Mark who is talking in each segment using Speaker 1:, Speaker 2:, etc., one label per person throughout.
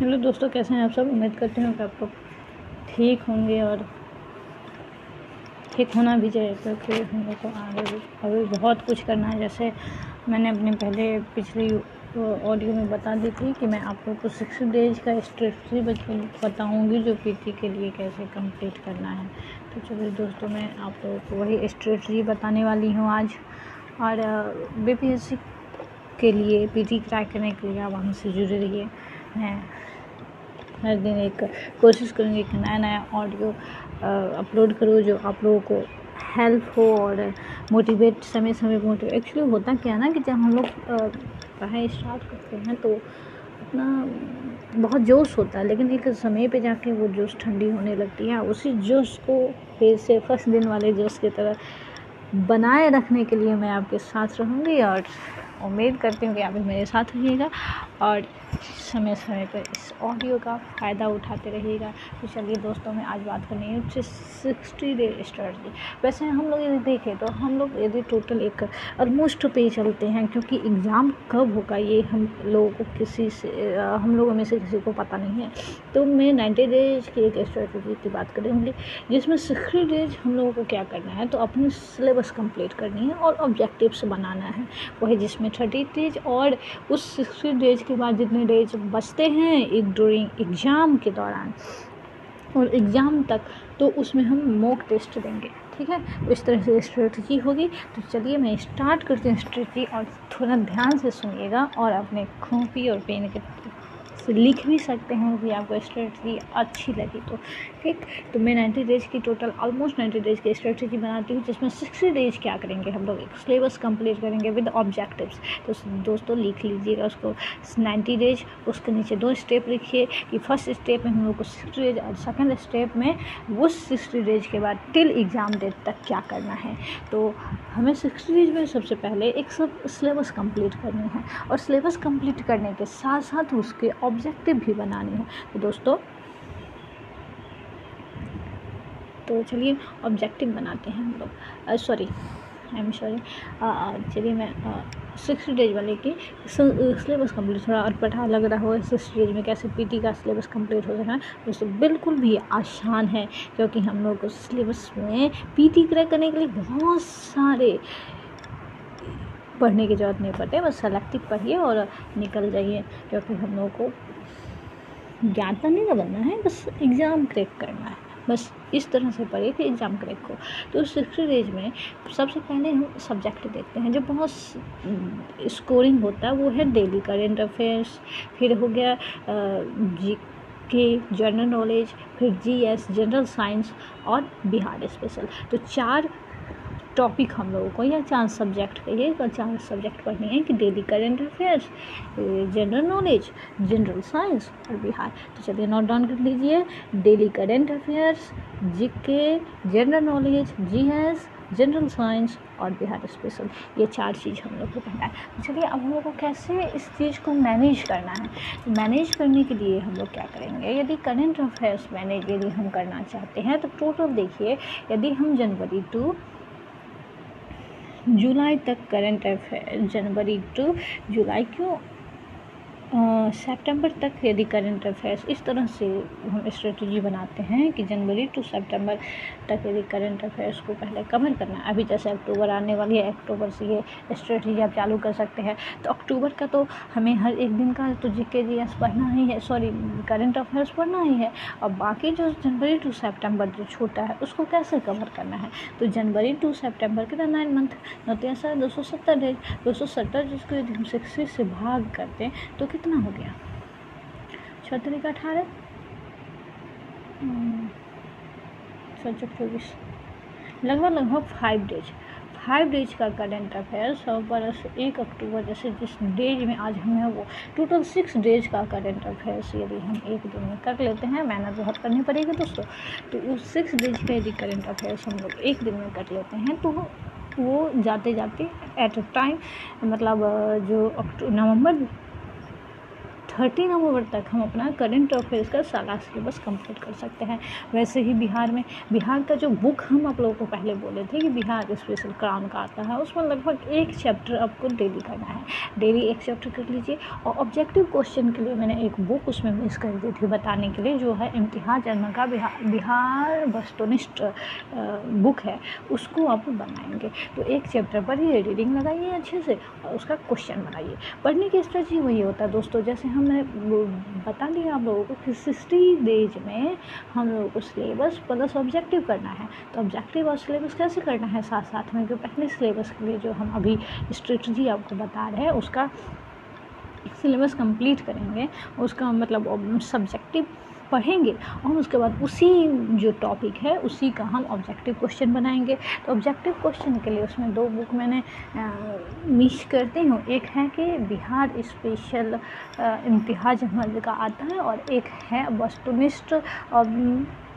Speaker 1: Hello दोस्तों, कैसे हैं आप सब? उम्मीद करते हैं कि आप लोग ठीक होंगे और ठीक होना भी चाहिए, क्योंकि हम लोग को आगे भी, अभी बहुत कुछ करना है। जैसे मैंने अपने पहले पिछली ऑडियो में बता दी थी कि मैं आप लोग को सिक्स डेज़ का स्ट्रेटजी बताऊँगी जो पीटी के लिए कैसे कंप्लीट करना है। तो चलिए दोस्तों, मैं आप लोगों को वही स्ट्रेटजी बताने वाली हूँ आज। और बीपीएससी के लिए पीटी क्रैक करने के लिए आप हमसे जुड़े रहिए। मैं हर दिन एक कोशिश करूँगी कि नया नया ऑडियो अपलोड करूँ जो आप लोगों को हेल्प हो और मोटिवेट समय समय पर मोटिवेट एक्चुअली होता क्या है ना कि जब हम लोग पढ़ाई स्टार्ट करते हैं तो अपना बहुत जोश होता है, लेकिन एक समय पे जाके वो जोश ठंडी होने लगती है। उसी जोश को फिर से फ़र्स्ट दिन वाले जोश की तरह बनाए रखने के लिए मैं आपके साथ रहूँगी और उम्मीद करती हूँ कि आप मेरे साथ रहिएगा और समय समय पर इस ऑडियो का फ़ायदा उठाते रहिएगा। तो चलिए दोस्तों, मैं आज बात करनी है सिक्सटी डे स्ट्रेटजी वैसे हम लोग यदि देखें तो हम लोग यदि टोटल एक ऑलमोस्ट पे चलते हैं क्योंकि एग्ज़ाम कब होगा ये हम लोगों को किसी से हम लोगों में से किसी को पता नहीं है। तो मैं नाइन्टी डेज़ की एक स्ट्रेटजी की बात करूँगी जिसमें सिक्सटी डेज़ हम लोगों को क्या करना है तो अपनी सिलेबस कंप्लीट करनी है और ऑब्जेक्टिव्स बनाना है। वही जिसमें थर्टी डेज़ और उस सिक्सटी डेज़ के बाद जितने डेज़ बचते हैं, एक ड्यूरिंग एग्ज़ाम के दौरान। और एग्ज़ाम तक तो उसमें हम मॉक टेस्ट देंगे, ठीक है? तो इस तरह से स्ट्रेटजी होगी। तो चलिए मैं स्टार्ट करती हूँ स्ट्रेटजी और थोड़ा ध्यान से सुनिएगा और अपने खोपी और पेन के से लिख भी सकते हैं कि आपको स्ट्रेटजी अच्छी लगी तो। ठीक तो मैं नाइन्टी डेज़ की टोटल ऑलमोस्ट नाइन्टी डेज़ की स्ट्रेटजी बनाती हूँ, जिसमें सिक्सटी डेज़ क्या करेंगे हम लोग? सिलेबस कंप्लीट करेंगे विद ऑब्जेक्टिव्स तो दोस्तों लिख लीजिएगा उसको नाइन्टी डेज़ उसके नीचे दो स्टेप लिखिए कि फ़र्स्ट स्टेप में हम लोग को सिक्सटी डेज़ और सेकेंड स्टेप में उस सिक्सटी डेज़ के बाद टिल एग्ज़ाम डेट तक क्या करना है। तो हमें सिक्सटी डेज़ में सबसे पहले एक सब सिलेबस कंप्लीट करनी है और सिलेबस कंप्लीट करने के साथ साथ उसके ऑब्जेक्टिव भी बनाने हैं। तो दोस्तों तो चलिए ऑब्जेक्टिव बनाते हैं हम लोग। सॉरी आई एम सॉरी चलिए मैं सिक्स डेज़ वाले की सिलेबस कंप्लीट थोड़ा और पढ़ा लग रहा हो सिक्स डेज़ में कैसे पीटी का सिलेबस कंप्लीट हो सकता है दोस्तों, बिल्कुल भी आसान है, क्योंकि हम लोग सिलेबस में पीटी क्रैक करने के लिए बहुत सारे पढ़ने की ज़रूरत नहीं पड़ती, बस सेलेक्टिव पढ़िए और निकल जाइए, क्योंकि हम लोग को ज्ञान तो नहीं ना बनना है, बस एग्ज़ाम क्रैक करना है। बस इस तरह से पढ़िए कि एग्ज़ाम क्रैक हो। तो सिक्सटी डेज़ में सबसे पहले हम सब्जेक्ट देखते हैं, जो बहुत स्कोरिंग होता है, वो है डेली करेंट अफेयर्स फिर हो गया जी के जनरल नॉलेज फिर जी एस जनरल साइंस और बिहार स्पेशल तो चार टॉपिक हम लोगों को या चार सब्जेक्ट कहिए तो चार सब्जेक्ट पढ़ने हैं कि daily current affairs general knowledge general science और बिहार। तो चलिए नोट डाउन कर लीजिए। Daily current affairs G K general knowledge G S general science और बिहार स्पेशल ये चार चीज़ हम लोग को पढ़ना है। तो चलिए अब हम लोग को कैसे इस चीज़ को मैनेज करना है? तो मैनेज करने के लिए हम लोग क्या करेंगे? यदि करेंट अफेयर्स मैनेज यदि हम करना चाहते हैं तो टोटल देखिए, यदि हम जनवरी टू जुलाई तक करंट अफेयर जनवरी टू जुलाई क्यों? सितंबर तक यदि करंट अफेयर्स इस तरह से हम स्ट्रेटजी बनाते हैं कि जनवरी टू सितंबर तक यदि करंट अफेयर्स को पहले कवर करना है। अभी जैसे अक्टूबर आने वाली है, अक्टूबर से ये स्ट्रेटजी आप चालू कर सकते हैं। तो अक्टूबर का तो हमें हर एक दिन का तो जी के जी एस पढ़ना ही है सॉरी करंट अफेयर्स पढ़ना ही है। और बाकी जो जनवरी टू सेप्टेम्बर जो छोटा है, उसको कैसे कवर करना है? तो जनवरी टू सेप्टेम्बर के नाइन मंथ नौते सर दो सौ सत्तर डेज़ दो सौ सत्तर जिसको यदि हम सिक्सटी से भाग करते हैं तो कितना हो गया? छः का अठारह? सचक चौबीस। लगभग लगभग फाइव डेज़ फाइव डेज़ का करेंट अफेयर्स और बरस एक अक्टूबर जैसे जिस डेज़ में आज हमें वो। टोटल सिक्स डेज़ का करेंट अफेयर्स यदि हम एक दिन में कर लेते हैं मेहनत बहुत करनी पड़ेगी दोस्तों। तो उस सिक्स डेज़ का यदि करेंट अफेयर्स हम लोग एक दिन में कर लेते हैं तो वो जाते जाते एट अ टाइम मतलब जो नवंबर थर्टी नवंबर तक हम अपना करंट अफेयर्स का सारा सिलेबस कंप्लीट कर सकते हैं। वैसे ही बिहार में, बिहार का जो बुक हम आप लोगों को पहले बोले थे कि बिहार स्पेशल क्राउन का आता है, उसमें लगभग एक चैप्टर आपको डेली करना है। डेली एक चैप्टर कर लीजिए और ऑब्जेक्टिव क्वेश्चन के लिए मैंने एक बुक उसमें मिस कर दी थी बताने के लिए, जो है इम्तिहान जन्म का बिहार बिहार वस्तुनिष्ठ बुक है। उसको आप बनाएँगे। तो एक चैप्टर पर ही रीडिंग लगाइए अच्छे से और उसका क्वेश्चन बनाइए। पढ़ने की स्ट्रेटजी वही होता है दोस्तों, जैसे हमने बता दिया आप लोगों को कि सिक्सटी डेज़ में हम लोगों को सिलेबस प्लस ऑब्जेक्टिव करना है। तो ऑब्जेक्टिव और सिलेबस कैसे करना है साथ साथ में? जो पहले सिलेबस के लिए जो हम अभी स्ट्रेटजी आपको बता रहे हैं, उसका सिलेबस कंप्लीट करेंगे, उसका मतलब सब्जेक्टिव पढ़ेंगे और उसके बाद उसी जो टॉपिक है, उसी का हम ऑब्जेक्टिव क्वेश्चन बनाएँगे। तो ऑब्जेक्टिव क्वेश्चन के लिए उसमें दो बुक मैंने मिस करती हूँ। एक है कि बिहार स्पेशल इम्तिहाज अहमद का आता है और एक है वस्तुनिष्ठ और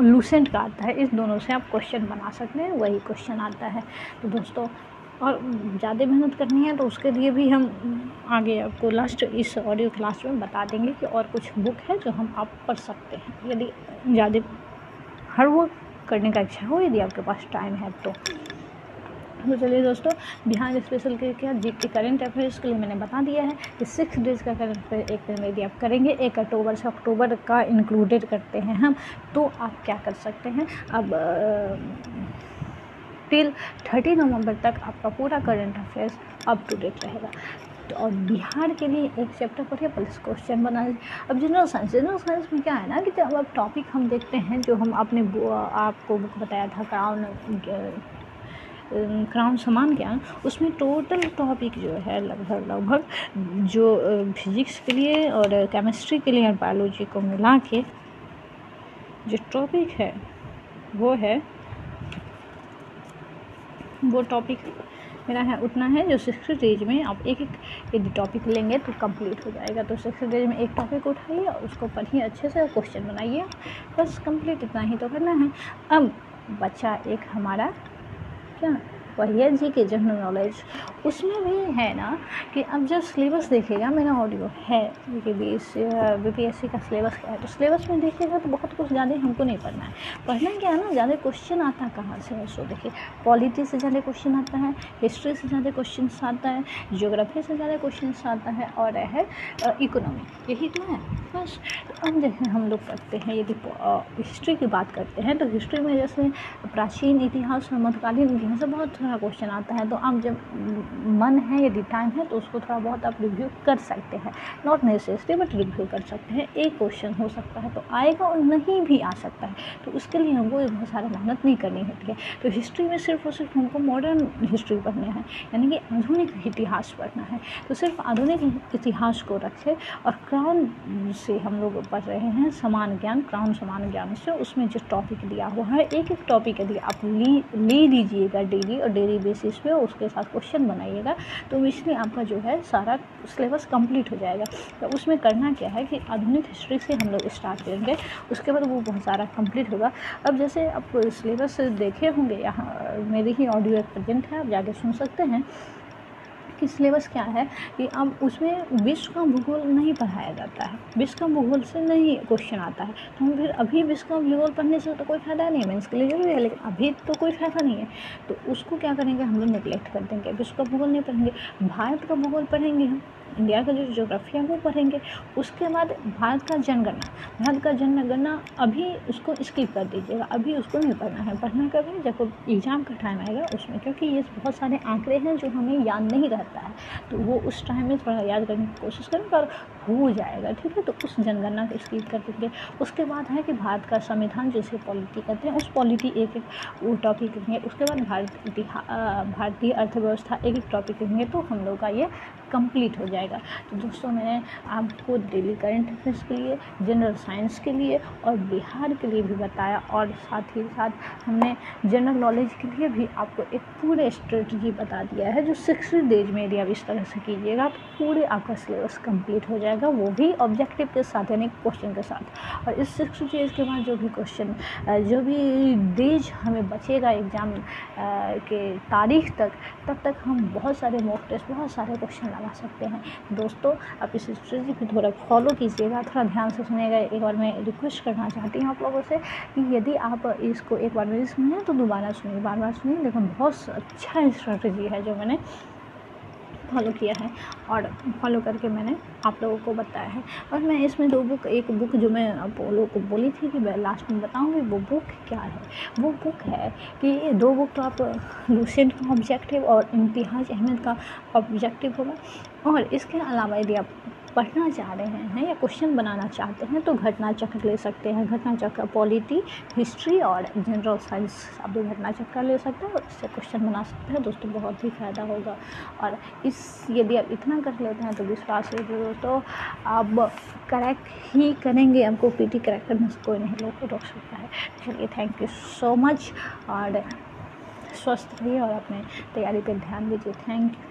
Speaker 1: लूसेंट का आता है। इस दोनों से आप क्वेश्चन बना सकते हैं, वही क्वेश्चन आता है। तो दोस्तों और ज़्यादा मेहनत करनी है तो उसके लिए भी हम आगे आपको लास्ट इस ऑडियो क्लास में बता देंगे कि और कुछ बुक है जो हम आप पढ़ सकते हैं। यदि ज़्यादा हर वो करने का इच्छा हो, यदि आपके पास टाइम है तो। तो चलिए दोस्तों, बिहार स्पेशल के क्या जी के करेंट अफेयर्स के लिए मैंने बता दिया है कि सिक्स डेज़ का करेंट अफेयर एक दिन यदि आप करेंगे, एक अक्टूबर से अक्टूबर का इंक्लूडेड करते हैं हम तो आप क्या कर सकते हैं? अब टिल थर्टी नवंबर तक आपका पूरा current affairs up to date रहेगा। तो और बिहार के लिए एक चैप्टर पढ़िए प्लस क्वेश्चन बना अब जनरल साइंस जनरल साइंस में क्या है ना कि जब अब टॉपिक हम देखते हैं, जो हम आपने आपको बुक बताया था क्राउन क्राउन समान ज्ञान उसमें टोटल टॉपिक जो है, लगभग लगभग, जो फिजिक्स के लिए और केमिस्ट्री के लिए और बायोलॉजी को मिला के जो टॉपिक है, वो है वो टॉपिक मेरा है, उतना है जो सिक्स डेज़ में आप एक एक यदि टॉपिक लेंगे तो कंप्लीट हो जाएगा। तो सिक्स डेज़ में एक टॉपिक उठाइए और उसको पढ़िए अच्छे से क्वेश्चन बनाइए। बस कंप्लीट इतना ही तो करना है। अब बच्चा एक हमारा, क्या? पढ़िए जी के जनरल नॉलेज उसमें भी है ना कि अब जब सिलेबस देखेगा, मेरा ऑडियो है बी बी एस सी का सिलेबस क्या है? तो सिलेबस में देखिएगा तो बहुत कुछ ज़्यादा हमको नहीं पढ़ना है। पढ़ना क्या है ना, ज़्यादा क्वेश्चन आता कहाँ से? है सो देखिए पॉलिटी से ज़्यादा क्वेश्चन आता है हिस्ट्री से ज़्यादा क्वेश्चन आता है जियोग्राफी से ज़्यादा क्वेश्चन आता है और है इकोनॉमी यही तो है, बस। तो अब देखें हम लोग पढ़ते हैं, यदि हिस्ट्री की बात करते हैं तो हिस्ट्री में जैसे प्राचीन इतिहास और मध्यकालीन इतिहास बहुत थोड़ा क्वेश्चन आता है तो आप जब मन है, यदि टाइम है तो उसको थोड़ा बहुत आप रिव्यू कर सकते हैं। नॉट नेसेसरी बट रिव्यू कर सकते हैं। एक क्वेश्चन हो सकता है तो आएगा और नहीं भी आ सकता है। तो उसके लिए हमको बहुत सारा मेहनत नहीं करनी होती है। तो हिस्ट्री में सिर्फ़ और सिर्फ़ हमको मॉडर्न हिस्ट्री पढ़ना है, यानी कि आधुनिक इतिहास पढ़ना है। तो सिर्फ़ आधुनिक इतिहास को रखें और क्राउन से हम लोग पढ़ रहे हैं, समान ज्ञान क्राउन समान ज्ञान से। उसमें जो टॉपिक दिया हुआ है, एक एक टॉपिक यदि आप ली, ले लीजिएगा डेली और डेली बेसिस पे उसके साथ क्वेश्चन बनाइएगा। तो इसलिए आपका जो है सारा सिलेबस कंप्लीट हो जाएगा। तो उसमें करना क्या है कि आधुनिक हिस्ट्री से हम लोग स्टार्ट करेंगे। उसके बाद वो बहुत सारा कंप्लीट होगा। अब जैसे आप सिलेबस देखे होंगे, यहाँ मेरे ही ऑडियो प्रेजेंट है, आप जाके सुन सकते हैं। कि सिलेबस क्या है, कि अब उसमें विश्व का भूगोल नहीं पढ़ाया जाता है, विश्व का भूगोल से नहीं क्वेश्चन आता है। तो हम फिर अभी विश्व का भूगोल पढ़ने से तो कोई फ़ायदा नहीं है मीन्स इसके लिए ज़रूरी है, लेकिन अभी तो कोई फ़ायदा नहीं है। तो उसको क्या करेंगे, हम लोग निगलेक्ट कर देंगे, विश्व का भूगोल नहीं पढ़ेंगे, भारत का भूगोल पढ़ेंगे हम। इंडिया का जो जोग्राफी है, वो पढ़ेंगे। उसके बाद भारत का जनगणना भारत का जनगणना अभी उसको स्किप कर दीजिएगा। अभी उसको नहीं पढ़ना है। पढ़ना है जब एग्ज़ाम का टाइम आएगा उसमें, क्योंकि ये बहुत सारे आंकड़े हैं जो हमें याद नहीं रहता है। तो वो उस टाइम में थोड़ा याद करने की कोशिश करें, पर हो जाएगा, ठीक है? तो उस जनगणना को स्किप कर देंगे। उसके बाद है कि भारत का संविधान, जिसे पॉलिटी कहते हैं, उस पॉलिटी एक एक वो टॉपिक लेंगे उसके बाद भारत भारतीय अर्थव्यवस्था एक एक टॉपिक लेंगे तो हम लोग का ये कंप्लीट हो जाएगा। तो दोस्तों, मैंने आपको डेली करंट अफेयर्स के लिए जनरल साइंस के लिए और बिहार के लिए भी बताया और साथ ही साथ हमने जनरल नॉलेज के लिए भी आपको एक पूरे स्ट्रेटजी बता दिया है, जो सिक्स डेज़ में यदि आप इस तरह से कीजिएगा तो पूरे आपका सिलेबस कंप्लीट हो जाएगा, वो भी ऑब्जेक्टिव के साथ, यानी क्वेश्चन के साथ। और इस सिक्स डेज़ के बाद जो भी क्वेश्चन जो भी डेज़ हमें बचेगा एग्ज़ाम के तारीख तक, तब तक हम बहुत सारे मॉक टेस्ट बहुत सारे क्वेश्चन लगा सकते हैं। दोस्तों, आप इस स्ट्रेटी को थोड़ा फॉलो कीजिएगा। थोड़ा ध्यान से सुनेगा एक बार मैं रिक्वेस्ट करना चाहती हूँ आप लोगों से कि यदि आप इसको एक बार मेरी सुनिए तो दोबारा सुनिए। बार बार सुनिए। लेकिन बहुत अच्छा स्ट्रेटजी है जो मैंने फॉलो किया है और फॉलो करके मैंने आप लोगों को बताया है। और मैं इसमें दो बुक, एक बुक जो मैं आप लोगों को बोली थी कि मैं लास्ट में बताऊँगी, वो बुक क्या है? वो बुक है कि ये दो बुक तो आप लूसेंट का ऑब्जेक्टिव और इम्तिहाज अहमद का ऑब्जेक्टिव होगा। और इसके अलावा यदि आप पढ़ना चाह रहे हैं या क्वेश्चन बनाना चाहते हैं तो घटना चक्र ले सकते हैं। घटना चक्र पॉलिटी, हिस्ट्री और जनरल साइंस आप भी घटना चक्र ले सकते हैं और इससे क्वेश्चन बना सकते हैं। दोस्तों, बहुत ही फ़ायदा होगा। और इस, यदि आप इतना कर लेते हैं तो विश्वास है दोस्तों, आप करेक्ट ही करेंगे। हमको पी टी करेक्ट करने से कोई नहीं लोग रोक सकता है। चलिए थैंक यू सो मच और स्वस्थ रहिए और अपने तैयारी पर ध्यान दीजिए। Thank you